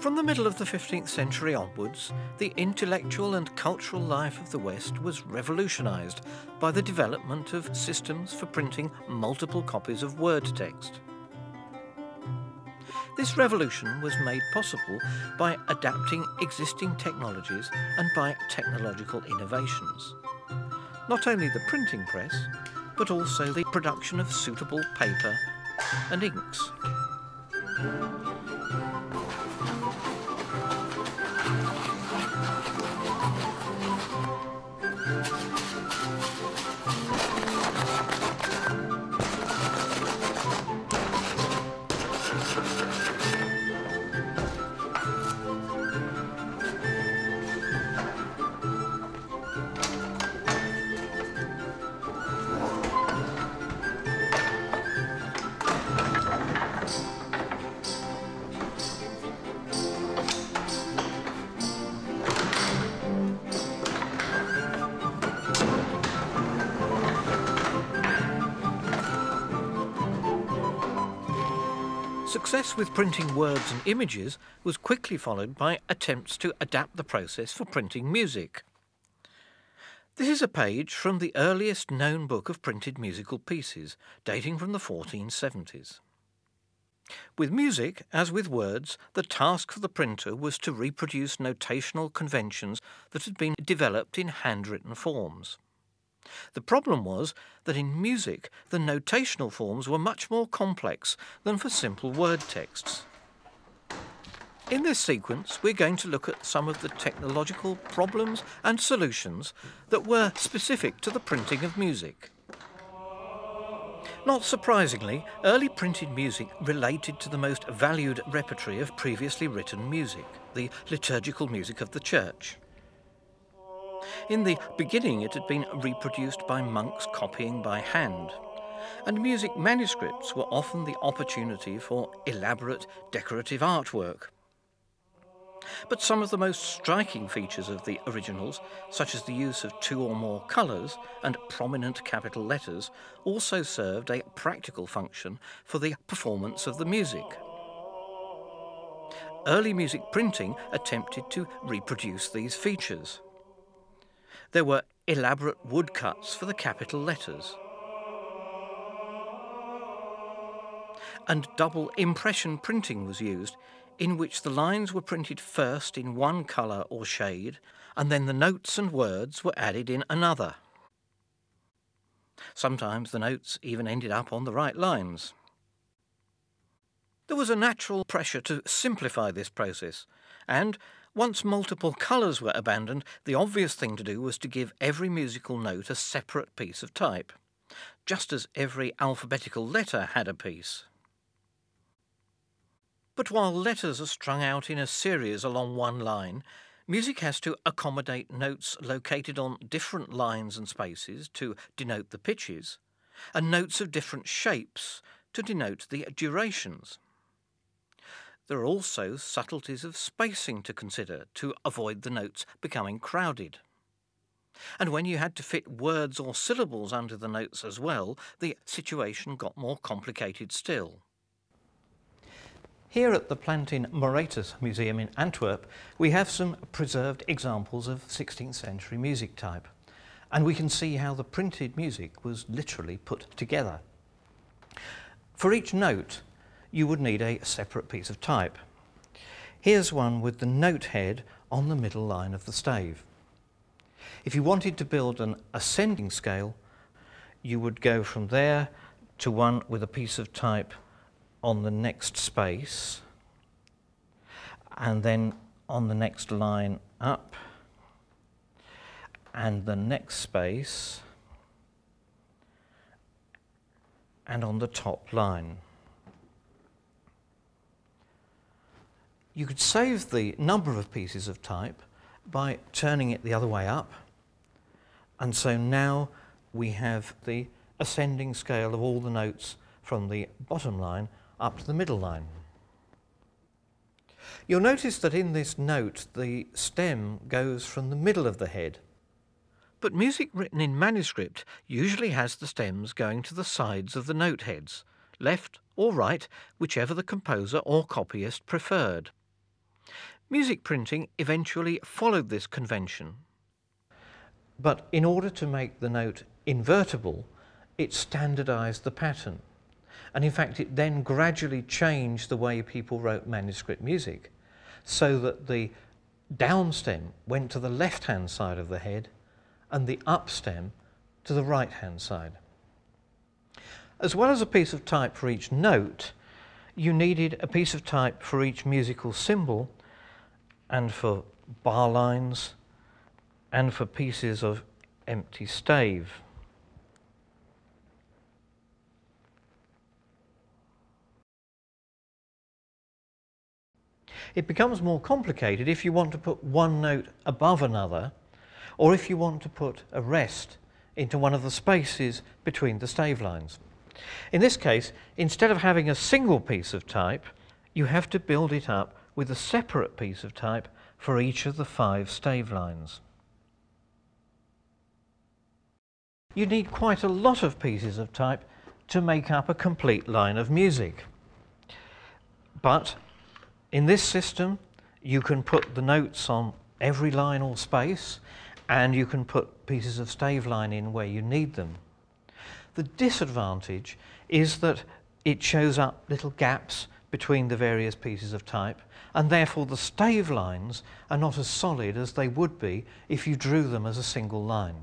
From the middle of the 15th century onwards, the intellectual and cultural life of the West was revolutionised by the development of systems for printing multiple copies of word text. This revolution was made possible by adapting existing technologies and by technological innovations. Not only the printing press, but also the production of suitable paper and inks. Success with printing words and images was quickly followed by attempts to adapt the process for printing music. This is a page from the earliest known book of printed musical pieces, dating from the 1470s. With music, as with words, the task for the printer was to reproduce notational conventions that had been developed in handwritten forms. The problem was that in music, the notational forms were much more complex than for simple word texts. In this sequence, we're going to look at some of the technological problems and solutions that were specific to the printing of music. Not surprisingly, early printed music related to the most valued repertory of previously written music, the liturgical music of the church. In the beginning, it had been reproduced by monks copying by hand, and music manuscripts were often the opportunity for elaborate decorative artwork. But some of the most striking features of the originals, such as the use of two or more colours and prominent capital letters, also served a practical function for the performance of the music. Early music printing attempted to reproduce these features. There were elaborate woodcuts for the capital letters. And double impression printing was used, in which the lines were printed first in one colour or shade, and then the notes and words were added in another. Sometimes the notes even ended up on the right lines. There was a natural pressure to simplify this process, and once multiple colours were abandoned, the obvious thing to do was to give every musical note a separate piece of type, just as every alphabetical letter had a piece. But while letters are strung out in a series along one line, music has to accommodate notes located on different lines and spaces to denote the pitches, and notes of different shapes to denote the durations. There are also subtleties of spacing to consider to avoid the notes becoming crowded. And when you had to fit words or syllables under the notes as well, the situation got more complicated still. Here at the Plantin Moretus Museum in Antwerp, we have some preserved examples of 16th century music type. And we can see how the printed music was literally put together. For each note, you would need a separate piece of type. Here's one with the note head on the middle line of the stave. If you wanted to build an ascending scale, you would go from there to one with a piece of type on the next space, and then on the next line up, and the next space, and on the top line. You could save the number of pieces of type by turning it the other way up. And so now we have the ascending scale of all the notes from the bottom line up to the middle line. You'll notice that in this note the stem goes from the middle of the head. But music written in manuscript usually has the stems going to the sides of the note heads, left or right, whichever the composer or copyist preferred. Music printing eventually followed this convention. But in order to make the note invertible, it standardized the pattern. And in fact, it then gradually changed the way people wrote manuscript music so that the down stem went to the left hand side of the head and the up stem to the right hand side. As well as a piece of type for each note, you needed a piece of type for each musical symbol and for bar lines and for pieces of empty stave. It becomes more complicated if you want to put one note above another or if you want to put a rest into one of the spaces between the stave lines. In this case, instead of having a single piece of type, you have to build it up with a separate piece of type for each of the five stave lines. You need quite a lot of pieces of type to make up a complete line of music. But in this system, you can put the notes on every line or space, and you can put pieces of stave line in where you need them. The disadvantage is that it shows up little gaps between the various pieces of type, and therefore the stave lines are not as solid as they would be if you drew them as a single line.